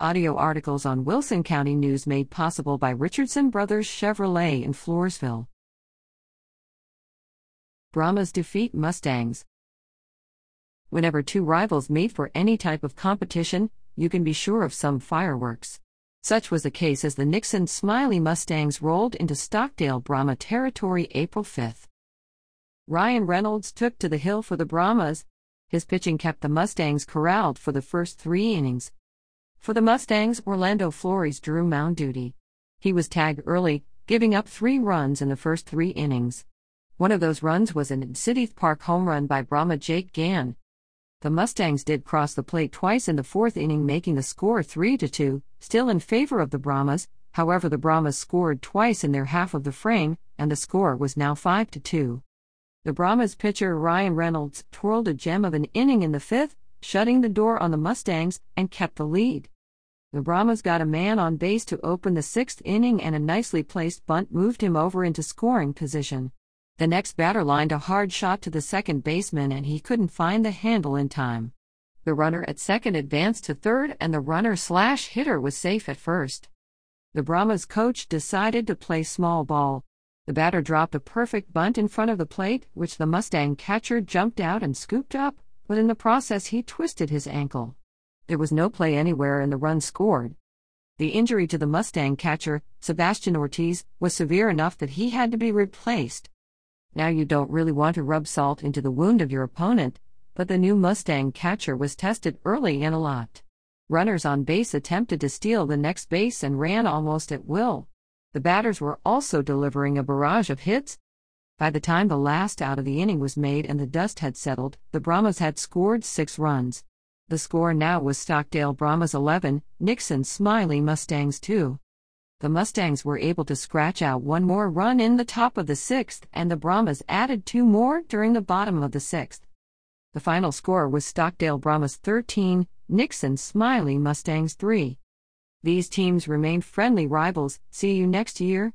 Audio articles on Wilson County News made possible by Richardson Brothers Chevrolet in Floresville. Brahmas defeat Mustangs. Whenever two rivals meet for any type of competition, you can be sure of some fireworks. Such was the case as the Nixon Smiley Mustangs rolled into Stockdale Brahma territory April 5. Ryan Reynolds took to the hill for the Brahmas. His pitching kept the Mustangs corralled for the first three innings. For the Mustangs, Orlando Flores drew mound duty. He was tagged early, giving up three runs in the first three innings. One of those runs was an City Park home run by Brahma Jake Gann. The Mustangs did cross the plate twice in the fourth inning, making the score 3 to 2, still in favor of the Brahmas. However, the Brahmas scored twice in their half of the frame, and the score was now 5 to 2. The Brahmas pitcher Ryan Reynolds twirled a gem of an inning in the fifth, shutting the door on the Mustangs, and kept the lead. The Brahmas got a man on base to open the sixth inning, and a nicely placed bunt moved him over into scoring position. The next batter lined a hard shot to the second baseman, and he couldn't find the handle in time. The runner at second advanced to third, and the runner slash hitter was safe at first. The Brahmas coach decided to play small ball. The batter dropped a perfect bunt in front of the plate, which the Mustang catcher jumped out and scooped up, but in the process he twisted his ankle. There was no play anywhere and the run scored. The injury to the Mustang catcher, Sebastian Ortiz, was severe enough that he had to be replaced. Now you don't really want to rub salt into the wound of your opponent, but the new Mustang catcher was tested early and a lot. Runners on base attempted to steal the next base and ran almost at will. The batters were also delivering a barrage of hits. By the time the last out of the inning was made and the dust had settled, the Brahmas had scored six runs. The score now was Stockdale Brahmas 11, Nixon Smiley Mustangs 2. The Mustangs were able to scratch out one more run in the top of the sixth, and the Brahmas added two more during the bottom of the sixth. The final score was Stockdale Brahmas 13, Nixon Smiley Mustangs 3. These teams remain friendly rivals. See you next year.